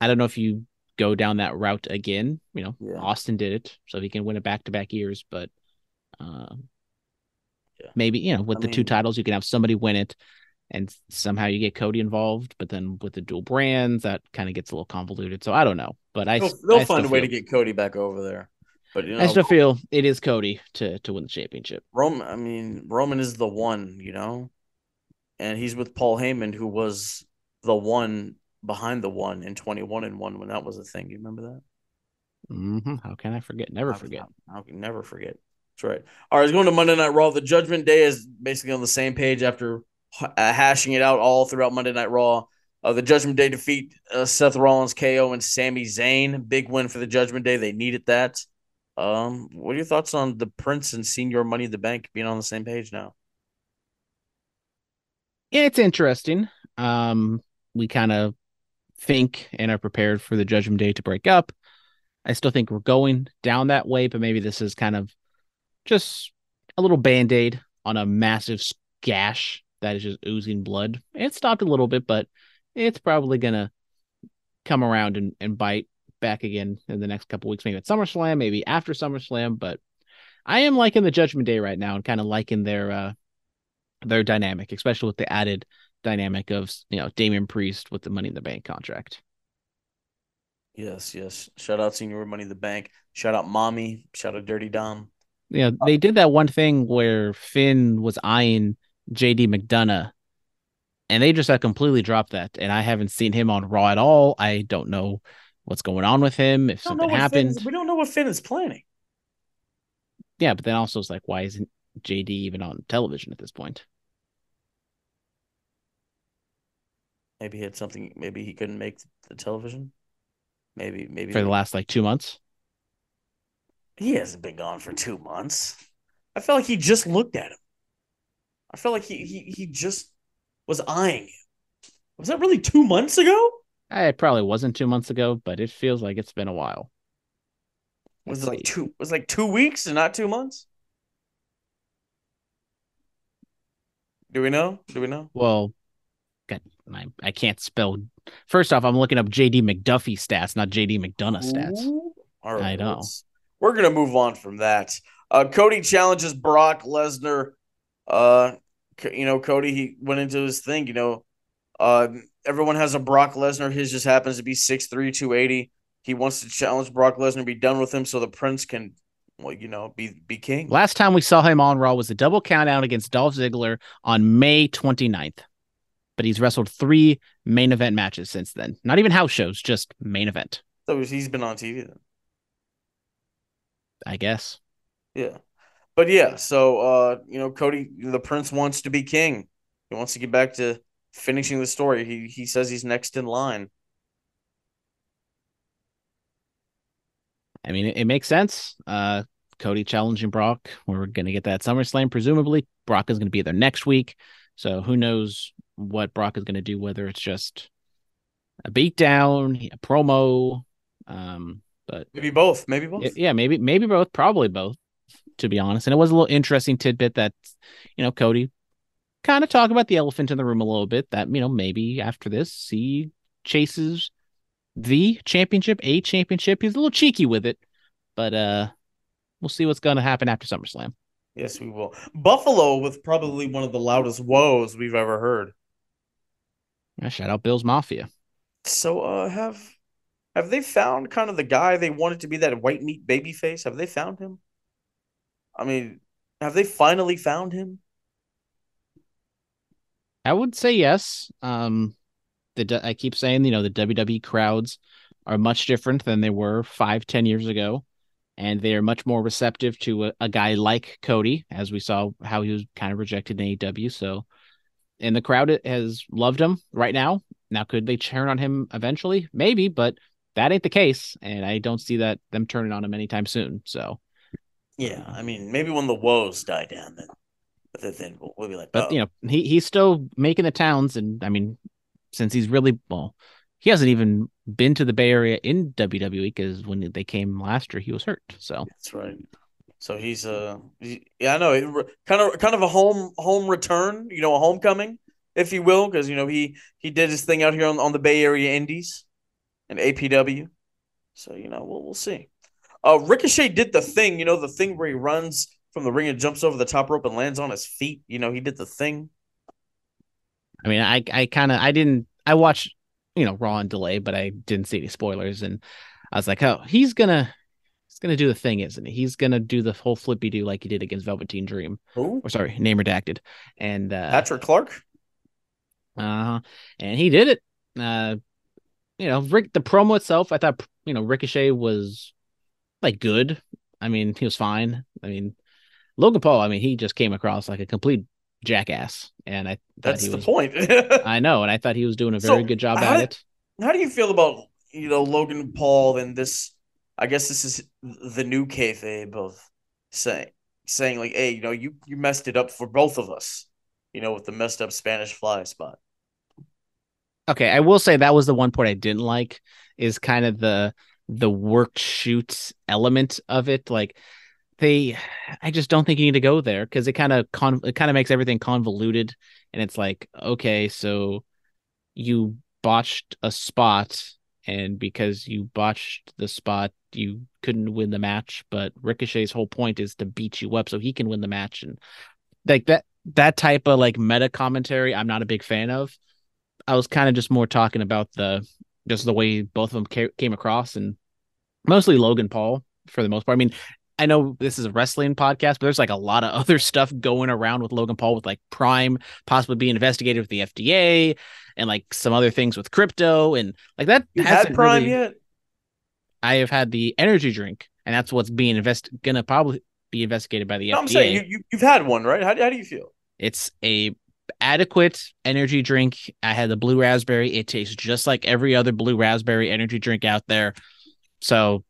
I don't know if you go down that route again. You know, Yeah. Austin did it, so he can win it back to back years, but um, Yeah. maybe you know with I the two titles you can have somebody win it. And somehow you get Cody involved, but then with the dual brands, that kind of gets a little convoluted. So I don't know, but I They'll, they'll I find a way feel- to get Cody back over there, but you know, I still feel it is Cody to to win the championship. Roman. I mean, Roman is the one, you know, and he's with Paul Heyman, who was the one behind the one in twenty one and one when that was a thing. You remember that? hmm How can I forget? Never How- forget. How can never forget? That's right. All right, it's going to Monday Night Raw. The Judgment Day is basically on the same page after uh, hashing it out all throughout Monday Night Raw. Uh, the Judgment Day defeat uh, Seth Rollins, KO, and Sami Zayn. Big win for the Judgment Day. They needed that. Um, what are your thoughts on the Prince and Señor Money the Bank being on the same page now? Yeah, it's interesting. Um, we kind of think and are prepared for the Judgment Day to break up. I still think we're going down that way, but maybe this is kind of just a little band aid on a massive gash that is just oozing blood. It stopped a little bit, but it's probably gonna come around and, and bite back again in the next couple weeks, maybe at SummerSlam, maybe after SummerSlam. But I am liking the Judgment Day right now and kind of liking their uh their dynamic, especially with the added dynamic of you know Damian Priest with the Money in the Bank contract. Yes, yes. Shout out Señor Money in the Bank. Shout out Mommy. Shout out Dirty Dom. Yeah, uh, they did that one thing where Finn was eyeing JD McDonagh, and they just had completely dropped that. And I haven't seen him on Raw at all. I don't know what's going on with him. If know something happened, we don't know what Finn is planning. yeah, but then also it's like, why isn't JD even on television at this point? Maybe he had something. Maybe he couldn't make the television. Maybe, maybe For the last like two months. He hasn't been gone for two months. I felt like he just looked at him. I felt like he he he just was eyeing him. Was that really two months ago? Eh, It probably wasn't two months ago, but it feels like it's been a while. Was Let's it like two? Was like two weeks and not two months? Do we know? Do we know? Well, God, I, I can't spell. First off, I'm looking up JD McDuffie stats, not JD McDonagh stats. Ooh. Right, I know. let's- We're gonna move on from that. Uh, Cody challenges Brock Lesnar. Uh, you know, Cody he went into his thing. You know, uh, everyone has a Brock Lesnar. His just happens to be 6'3", 280. He wants to challenge Brock Lesnar, be done with him, so the Prince can, well, you know, be be king. Last time we saw him on Raw was a double countdown against Dolph Ziggler on May 29th. But he's wrestled three main event matches since then. Not even house shows, just main event, So he's been on TV then. I guess. Yeah. But yeah, so uh, you know, Cody the Prince wants to be king. He wants to get back to finishing the story. He he says he's next in line. I mean, it, it makes sense. Uh, Cody challenging Brock. We're going to get that SummerSlam, presumably. Brock is going to be there next week. So who knows what Brock is going to do, whether it's just a beatdown, a promo. Um, but Maybe both. Maybe both. yeah, maybe, maybe both, probably both, to be honest. And it was a little interesting tidbit that, you know, Cody kind of talk about the elephant in the room a little bit that, you know, maybe after this, he chases the championship, a championship. He's a little cheeky with it, but uh we'll see what's going to happen after SummerSlam. Yes, we will. Buffalo with probably one of the loudest woes we've ever heard. Yeah, shout out Bill's Mafia. So uh have have they found kind of the guy they wanted to be that white meat baby face? Have they found him? I mean, have they finally found him? I would say yes. Um, the I keep saying you know the WWE crowds are much different than they were five, ten years ago, and they are much more receptive to a, a guy like Cody, as we saw how he was kind of rejected in AEW. So, and the crowd has loved him right now. Now, could they turn on him eventually? Maybe, but that ain't the case, and I don't see that them turning on him anytime soon. So, Yeah, I mean, maybe when the woes die down, then, but then- we'll, we'll be like, but oh. you know he he's still making the towns and i mean since he's really well he hasn't even been to the bay area in wwe because when they came last year he was hurt so That's right. So he's uh, he- yeah, I know, it kind of kind of a home home return, you know, a homecoming, if you will, because you know he he did his thing out here on, on the Bay Area Indies, and APW. So you know, we'll we'll see. Uh, Ricochet did the thing, you know, the thing where he runs from the ring and jumps over the top rope and lands on his feet. You know, he did the thing. i mean i i kind of i didn't i watched you know raw and delay but i didn't see any spoilers and i was like oh he's gonna he's gonna do the thing isn't he he's gonna do the whole flippy do like he did against velveteen dream Who? or sorry name redacted and uh Patrick Clark. Uh-huh. And he did it. Uh you know, Rick the promo itself, I thought you know, Ricochet was like good. I mean, he was fine. I mean, Logan Paul, I mean, he just came across like a complete jackass. And I thought That's he the was point. I know, and I thought he was doing a very So, good job how at it. How do you feel about you know Logan Paul and this? I guess this is the new kayfabe of saying saying like, hey, you know, you you messed it up for both of us. You know, with the messed up Spanish fly spot. Okay, I will say that was the one point I didn't like is kind of the the work shoot element of it. Like they, I just don't think you need to go there because it kind of con it kind of makes everything convoluted, and it's like okay, so you botched a spot, and because you botched the spot, you couldn't win the match. But Ricochet's whole point is to beat you up so he can win the match, and like that that type of like meta commentary, I'm not a big fan of. I was kind of just more talking about the just the way both of them ca- came across, and mostly Logan Paul for the most part. I mean, I know this is a wrestling podcast, but there's like a lot of other stuff going around with Logan Paul with like Prime possibly being investigated with the FDA and like some other things with crypto and like that. You had Prime really- yet? I have had the energy drink, and that's what's being invest gonna probably be investigated by the No, FDA. I'm saying you, you you've had one, right? How, how do you feel? It's a adequate energy drink. I had the blue raspberry. It tastes just like every other blue raspberry energy drink out there. So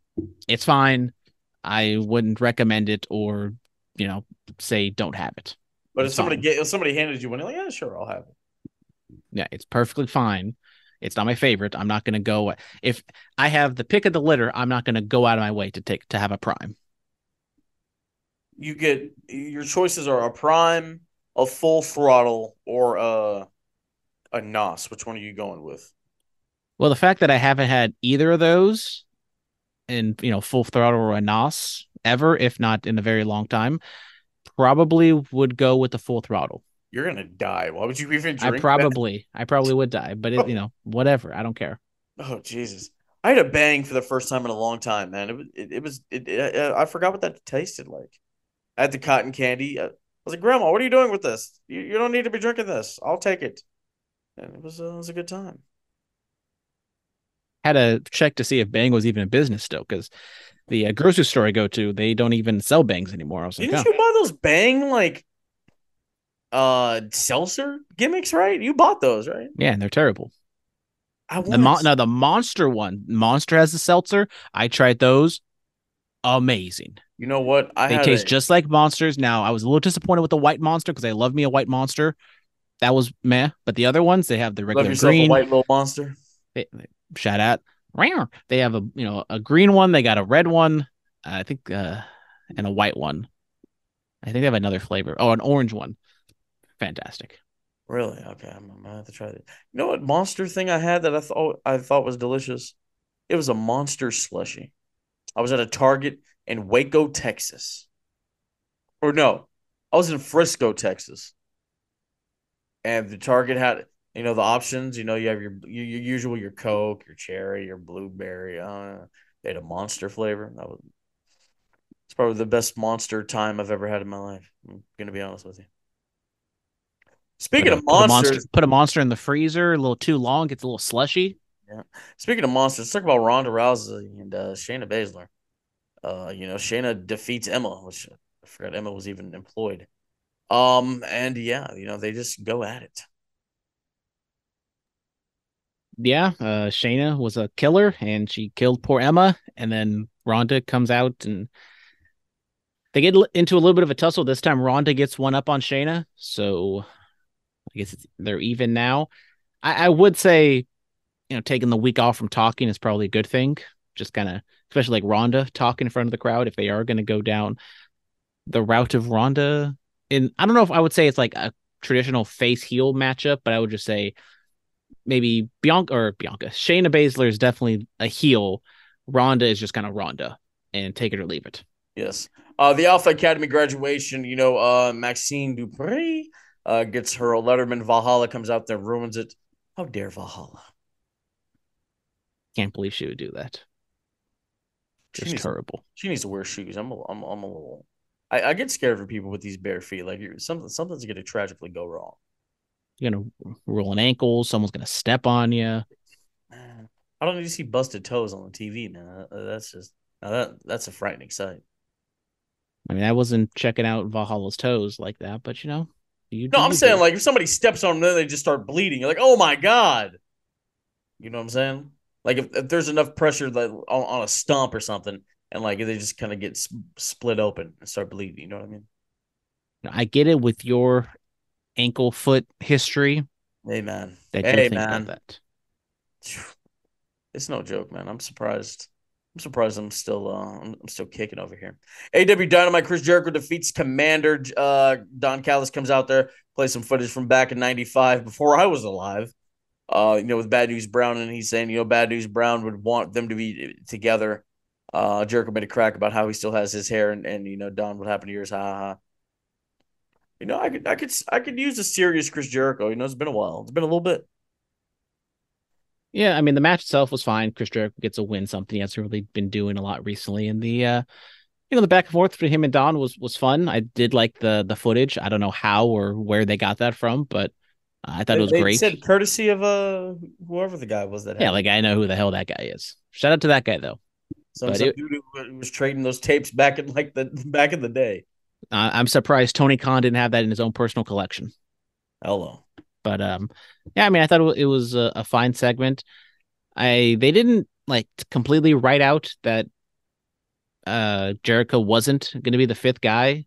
it's fine. I wouldn't recommend it or, you know, say don't have it. But if somebody fine. get if somebody handed you one, you're like, yeah, sure, I'll have it. Yeah, it's perfectly fine. It's not my favorite. I'm not going to go if I have the pick of the litter, I'm not going to go out of my way to take to have a prime. You get your choices are a prime, a full throttle, or a a nos. Which one are you going with? Well, the fact that I haven't had either of those in, you know, full throttle or a NOS ever, if not in a very long time, probably would go with the full throttle. You're gonna die. Why would you even drink? I that? probably, I probably would die, but it, oh. you know, whatever. I don't care. Oh Jesus! I had a bang for the first time in a long time, man. It was it, it was it, I forgot what that tasted like. I had the cotton candy. I was like, Grandma, what are you doing with this? You, you don't need to be drinking this. I'll take it. And it was uh, it was a good time. Had to check to see if Bang was even in business still, because the uh, grocery store I go to, they don't even sell Bangs anymore. I was like, Didn't oh, you buy those bang like uh seltzer gimmicks? Right? You bought those, right? yeah, and they're terrible. I The mon- no, the Monster one, Monster has the seltzer. I tried those, amazing. You know what? I They had taste a- just like monsters. Now, I was a little disappointed with the white monster because I love me a white monster. That was meh. But the other ones, they have the regular green. a white little monster. They, they- shout out. They have a you know a green one. They got a red one. I think, uh, and a white one. I think they have another flavor. Oh, an orange one. Fantastic. Really? Okay, I'm, I'm gonna have to try that. You know what monster thing I had that I thought I thought was delicious? It was a monster slushy. I was at a Target in Waco, Texas. Or no, I was in Frisco, Texas. And the Target had, you know, the options. You know, you have your your, your usual your Coke, your cherry, your blueberry. Uh, they had a monster flavor. That was it's probably the best monster time I've ever had in my life. I'm gonna be honest with you. Speaking Put a- of put a monsters, monster, put a monster in the freezer a little too long, gets a little slushy. Speaking of monsters, let's talk about Ronda Rousey and uh, Shayna Baszler. Uh, you know, Shayna defeats Emma, which I forgot Emma was even employed. Um, and yeah, you know, they just go at it. yeah, uh, Shayna was a killer and she killed poor Emma. And then Ronda comes out and they get into a little bit of a tussle. This time, Ronda gets one up on Shayna. So I guess they're even now. I, I would say, you know, taking the week off from talking is probably a good thing. Just kind of, especially like Ronda talking in front of the crowd if they are going to go down the route of Ronda. And I don't know if I would say it's like a traditional face heel matchup, but I would just say maybe Bianca or Bianca. Shayna Baszler is definitely a heel. Ronda is just kind of Ronda and take it or leave it. Yes. Uh, the Alpha Academy graduation, you know, uh, Maxxine Dupri uh, gets her Letterman. Valhalla comes out there, ruins it. How dare Valhalla? Can't believe she would do that. She Just needs, terrible. she needs to wear shoes. I'm a, I'm, I'm a little. I, I get scared for people with these bare feet. Like you're, something, something's going to tragically go wrong. You're gonna roll an ankle. Someone's gonna step on you. Man, I don't need to see busted toes on the TV, man. Uh, That's just now that that's a frightening sight. I mean, I wasn't checking out Valhalla's toes like that, but you know, you. No, I'm saying do. like if somebody steps on them, then they just start bleeding. You're like, oh my god. You know what I'm saying? Like if, if there's enough pressure that on, on a stump or something, and like they just kind of get s- split open and start bleeding. You know what I mean? I get it with your ankle foot history. Hey man. Hey man. that. It's no joke, man. I'm surprised. I'm surprised I'm still uh I'm, I'm still kicking over here. AEW Dynamite Chris Jericho defeats Commander uh Don Callis comes out there, plays some footage from back in 95 before I was alive. Uh you know with Bad News Brown and he's saying, you know, Bad News Brown would want them to be together. Uh Jericho made a crack about how he still has his hair and and you know Don what happened to yours ha ha. You know, I could I could I could use a serious Chris Jericho. You know, it's been a while. It's been a little bit. Yeah, I mean the match itself was fine. Chris Jericho gets a win, something he hasn't really been doing a lot recently. And the uh you know, the back and forth between him and Don was was fun. I did like the the footage. I don't know how or where they got that from, but I thought it was They great. said courtesy of uh whoever the guy was that yeah, it. like I know who the hell that guy is. Shout out to that guy though. some, but some it- dude who who was trading those tapes back in like the back in the day. Uh, I'm surprised Tony Khan didn't have that in his own personal collection. Hello. But um, yeah, I mean, I thought it was a, a fine segment. I they didn't like completely write out that uh Jericho wasn't going to be the fifth guy,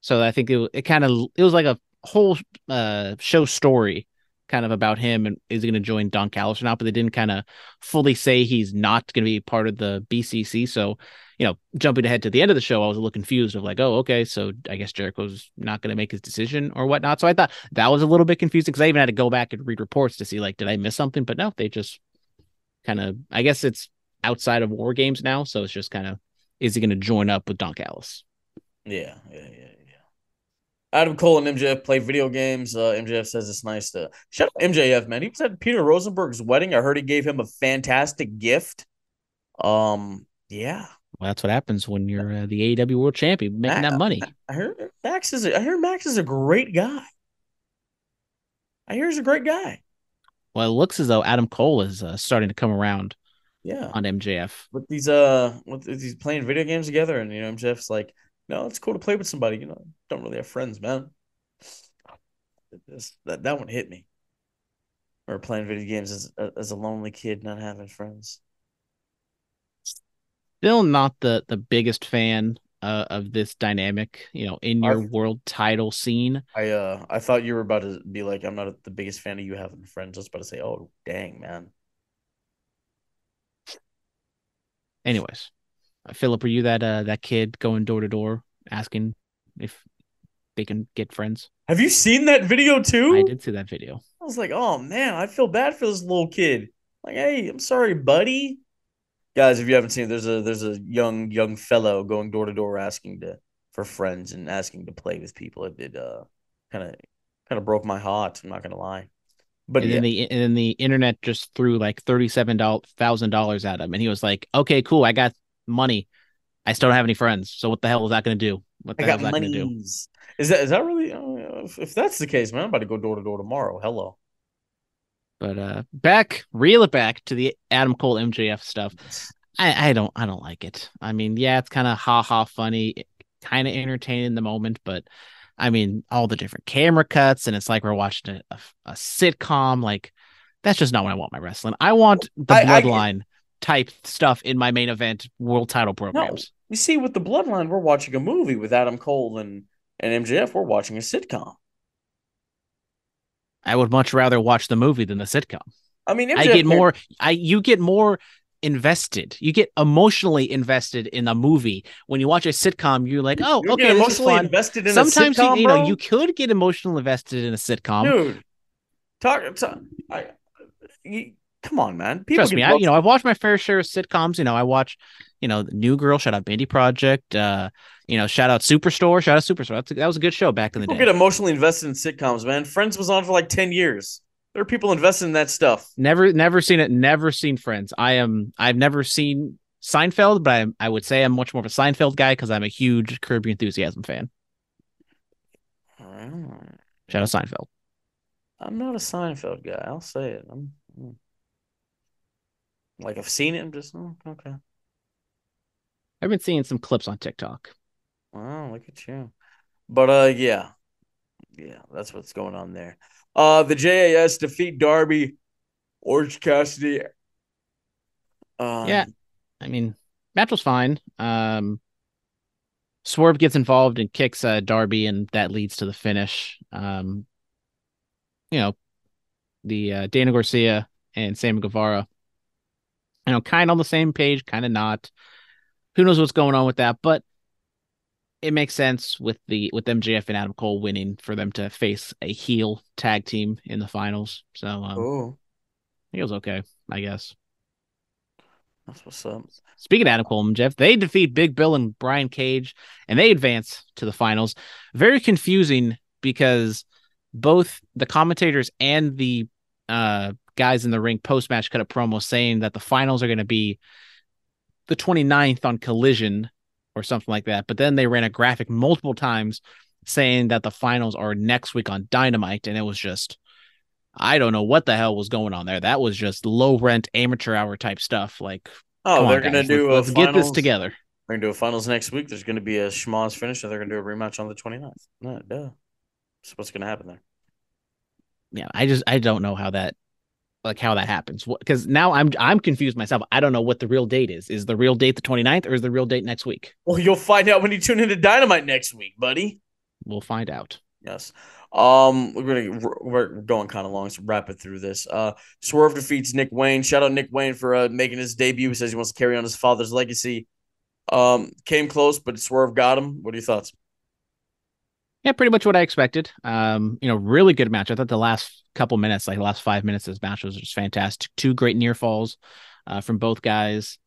so I think it it kind of it was like a whole uh show story kind of about him and is he going to join Don Callis or not, but they didn't kind of fully say he's not going to be part of the BCC. So, you know, jumping ahead to the end of the show, I was a little confused of like, oh, okay, so I guess Jericho's not going to make his decision or whatnot. So I thought that was a little bit confusing because I even had to go back and read reports to see like, did I miss something? But no, they just kind of, I guess it's outside of war games now, so it's just kind of, is he going to join up with Don Callis? Yeah, yeah, yeah, yeah. Adam Cole and MJF play video games. Uh, MJF says it's nice to shout out MJF, man. He was at Peter Rosenberg's wedding. I heard he gave him a fantastic gift. Um, yeah. Well, that's what happens when you're uh, the AEW World Champion, making that money. I heard Max is. A, I hear Max is a great guy. I hear he's a great guy. Well, it looks as though Adam Cole is uh, starting to come around. Yeah, on MJF with these uh, with these playing video games together, and you know MJF's like, no, it's cool to play with somebody. You know, don't really have friends, man. This, that that one hit me. Or playing video games as as a lonely kid, not having friends. Still not the the biggest fan uh, of this dynamic. You know, in your I, world title scene. I uh I thought you were about to be like, I'm not the biggest fan of you having friends. I was about to say, oh dang man. Anyways, Philip, were you that uh that kid going door to door asking if they can get friends? Have you seen that video too? I did see that video. I was like, oh man, I feel bad for this little kid. Like, hey, I'm sorry, buddy. Guys, if you haven't seen it, there's a there's a young young fellow going door to door asking to for friends and asking to play with people. It did uh kind of kind of broke my heart. I'm not gonna lie. But and yeah. then the and then the internet just threw like thirty seven thousand dollars at him, and he was like, "Okay, cool, I got money. I still don't have any friends. So what the hell is that going to do? What the I hell is that going to do? Is that is that really? Uh, if, if, that's the case, man, I'm about to go door to door tomorrow. Hello. But uh back, reel it back to the Adam Cole MJF stuff. I I don't I don't like it. I mean, yeah, it's kind of ha ha funny, kind of entertaining in the moment, but I mean, all the different camera cuts, and it's like we're watching a, a, a sitcom. Like that's just not what I want my wrestling. I want the I, bloodline. I, type stuff in my main event world title programs. No, you see, with the Bloodline, we're watching a movie with Adam Cole and and MJF. We're watching a sitcom. I would much rather watch the movie than the sitcom. I mean, MJF I get more. I you get more invested. You get emotionally invested in a movie. When you watch a sitcom, you're like, oh, you okay, emotionally invested in Sometimes sitcom, you, you know you could get emotionally invested in a sitcom, dude. Talk, talk I, you, Come on, man. People Trust me, I, you know, I've watched my fair share of sitcoms. You know, I watch, you know, New Girl, shout out Mindy Project, uh, you know, shout out Superstore, shout out Superstore. That's a, that was a good show back in the People day. get emotionally invested in sitcoms, man. Friends was on for like 10 years. There are people invested in that stuff. Never, never seen it. Never seen Friends. I am, I've never seen Seinfeld, but I, I would say I'm much more of a Seinfeld guy because I'm a huge Curb Your Enthusiasm fan. Shout out Seinfeld. I'm not a Seinfeld guy. I'll say it. I'm, like I've seen it. I'm just oh, okay. I've been seeing some clips on TikTok. Wow, look at you. But uh, yeah, yeah, that's what's going on there. Uh, the JAS defeat Darby, Orange Cassidy. Um, yeah, I mean, match was fine. Um, Swerve gets involved and kicks uh, Darby, and that leads to the finish. Um, you know, the uh, Daniel Garcia and Sam Guevara you know, kind of on the same page, kind of not. Who knows what's going on with that? But it makes sense with the with MJF and Adam Cole winning for them to face a heel tag team in the finals. So um, oh. it was okay, I guess. That's what's up. Speaking of Adam Cole and Jeff, they defeat Big Bill and Brian Cage, and they advance to the finals. Very confusing because both the commentators and the uh, guys in the ring post match cut a promo saying that the finals are going to be the 29th on Collision or something like that. But then they ran a graphic multiple times saying that the finals are next week on Dynamite. And it was just, I don't know what the hell was going on there. That was just low rent amateur hour type stuff. Like, oh, they're going to do let's, let's get this together. We're gonna do a finals next week. There's gonna be a schmoz finish, and they're gonna do a rematch on the 29th. No, duh. So what's gonna happen there? Yeah, I just I don't know how that like how that happens because now I'm I'm confused myself. I don't know what the real date is. Is the real date the 29th or is the real date next week? Well, you'll find out when you tune into Dynamite next week, buddy. We'll find out. Yes. Um, we're gonna we're going kind of long, so wrap it through this. Uh, Swerve defeats Nick Wayne. Shout out Nick Wayne for uh, making his debut. He says he wants to carry on his father's legacy. Um, came close, but Swerve got him. What are your thoughts? Yeah, pretty much what I expected. Um, you know, really good match. I thought the last couple minutes, like the last five minutes of this match was just fantastic. Two great near falls uh, from both guys.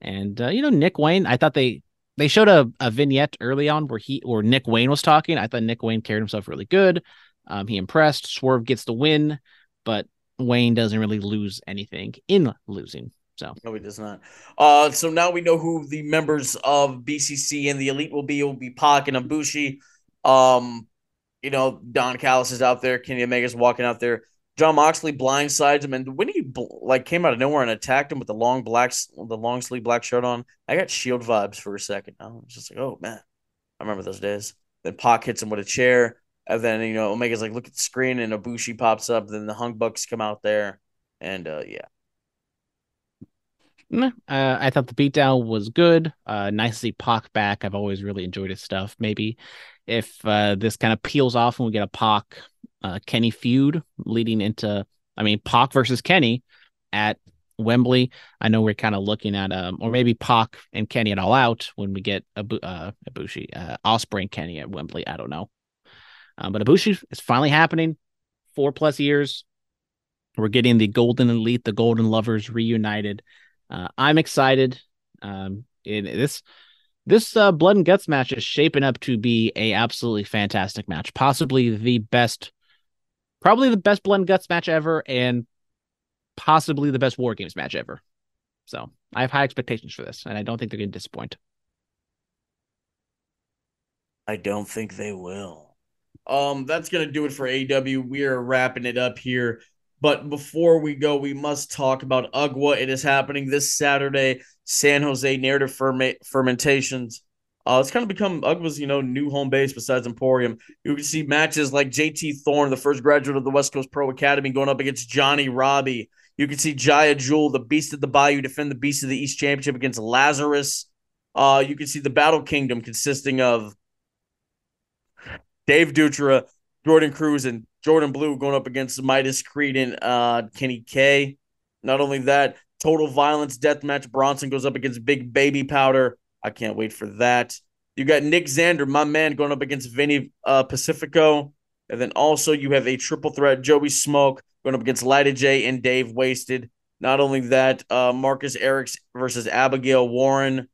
And uh, you know, Nick Wayne, I thought they they showed a, a vignette early on where he or Nick Wayne was talking. I thought Nick Wayne carried himself really good. Um, he impressed. Swerve gets the win, but Wayne doesn't really lose anything in losing. So no, he does not. Uh, so now we know who the members of BCC and the Elite will be. It will be Pac and Ibushi. Um, you know, Don Callis is out there. Kenny Omega's walking out there. Jon Moxley blindsides him, and when he like came out of nowhere and attacked him with the long black, the long sleeve black shirt on, I got Shield vibes for a second. I was just like, oh man, I remember those days. Then Pac hits him with a chair, and then you know Omega's like, look at the screen, and Ibushi pops up. Then the Young Bucks come out there, and uh, yeah. Uh, I thought the beatdown was good. Uh, nice to see Pac back. I've always really enjoyed his stuff. Maybe if uh, this kind of peels off and we get a Pac uh, Kenny feud leading into, I mean, Pac versus Kenny at Wembley. I know we're kind of looking at, um, or maybe Pac and Kenny at All Out when we get Abu, uh, Ibushi, uh, Ospreay and Kenny at Wembley. I don't know, um, but Ibushi is finally happening. Four plus years, we're getting the Golden Elite, the Golden Lovers reunited. Uh, I'm excited. Um, it, this this uh, blood and guts match is shaping up to be a absolutely fantastic match, possibly the best, probably the best blood and guts match ever, and possibly the best war games match ever. So I have high expectations for this, and I don't think they're going to disappoint. I don't think they will. Um, that's gonna do it for AEW. We are wrapping it up here. But before we go, we must talk about UGWA. It is happening this Saturday, San Jose Narrative Ferma- Fermentations. Uh, it's kind of become UGWA's, you know, new home base besides Emporium. You can see matches like JT Thorne, the first graduate of the West Coast Pro Academy, going up against Johnny Robbie. You can see Jaya Jewel, the Beast of the Bayou, defend the Beast of the East Championship against Lazarus. Uh, you can see the Battle Kingdom consisting of Dave Dutra, Jordan Cruz, and Jordan Blue going up against Midas Creed and uh, Kenny K. Not only that, Total Violence Death Match. Bronson goes up against Big Baby Powder. I can't wait for that. You got Nick Xander, my man, going up against Vinny uh, Pacifico. And then also you have a triple threat, Joey Smoke going up against Lida J and Dave Wasted. Not only that, uh, Marcus Erics versus Abigail Warren.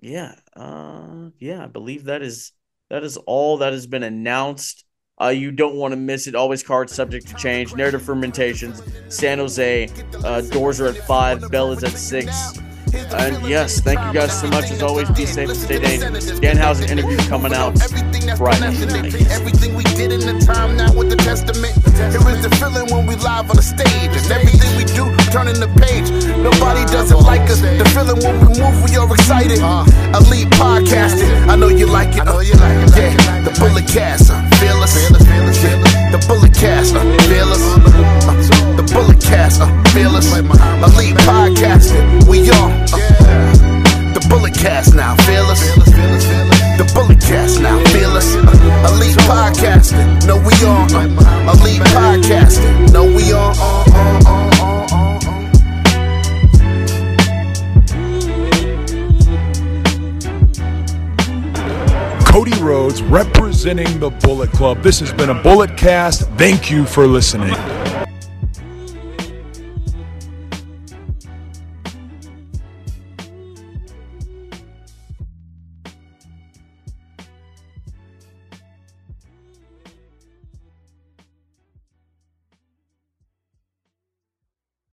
Yeah, uh, yeah, I believe that is that is all that has been announced. Uh, you don't want to miss it. Always cards subject to change. Narrative fermentations. San Jose. Uh, doors are at five. Bell is at six. And yes, thank you guys so much. As always, be safe and stay dangerous. Danhausen interview coming out Friday. Everything we did in the time now with the testament. Here is the feeling when we live on the stage. And everything we do, turning the page. Nobody doesn't like us. The feeling when we move, we are excited. Elite podcasting. I know you like it. Uh, yeah, the bullet cast. Uh, fearless. Yeah, the bullet cast. Uh, fearless. Uh, the bullet cast. Uh, fearless. Elite podcasting. We are. Uh, the bullet cast now, fearless. The bullet cast now, fearless. Uh, elite podcasting, no we on. Uh, elite podcasting, no we on. Uh, uh, uh, uh, uh. Cody Rhodes representing the Bullet Club. This has been a Bullet Cast. Thank you for listening.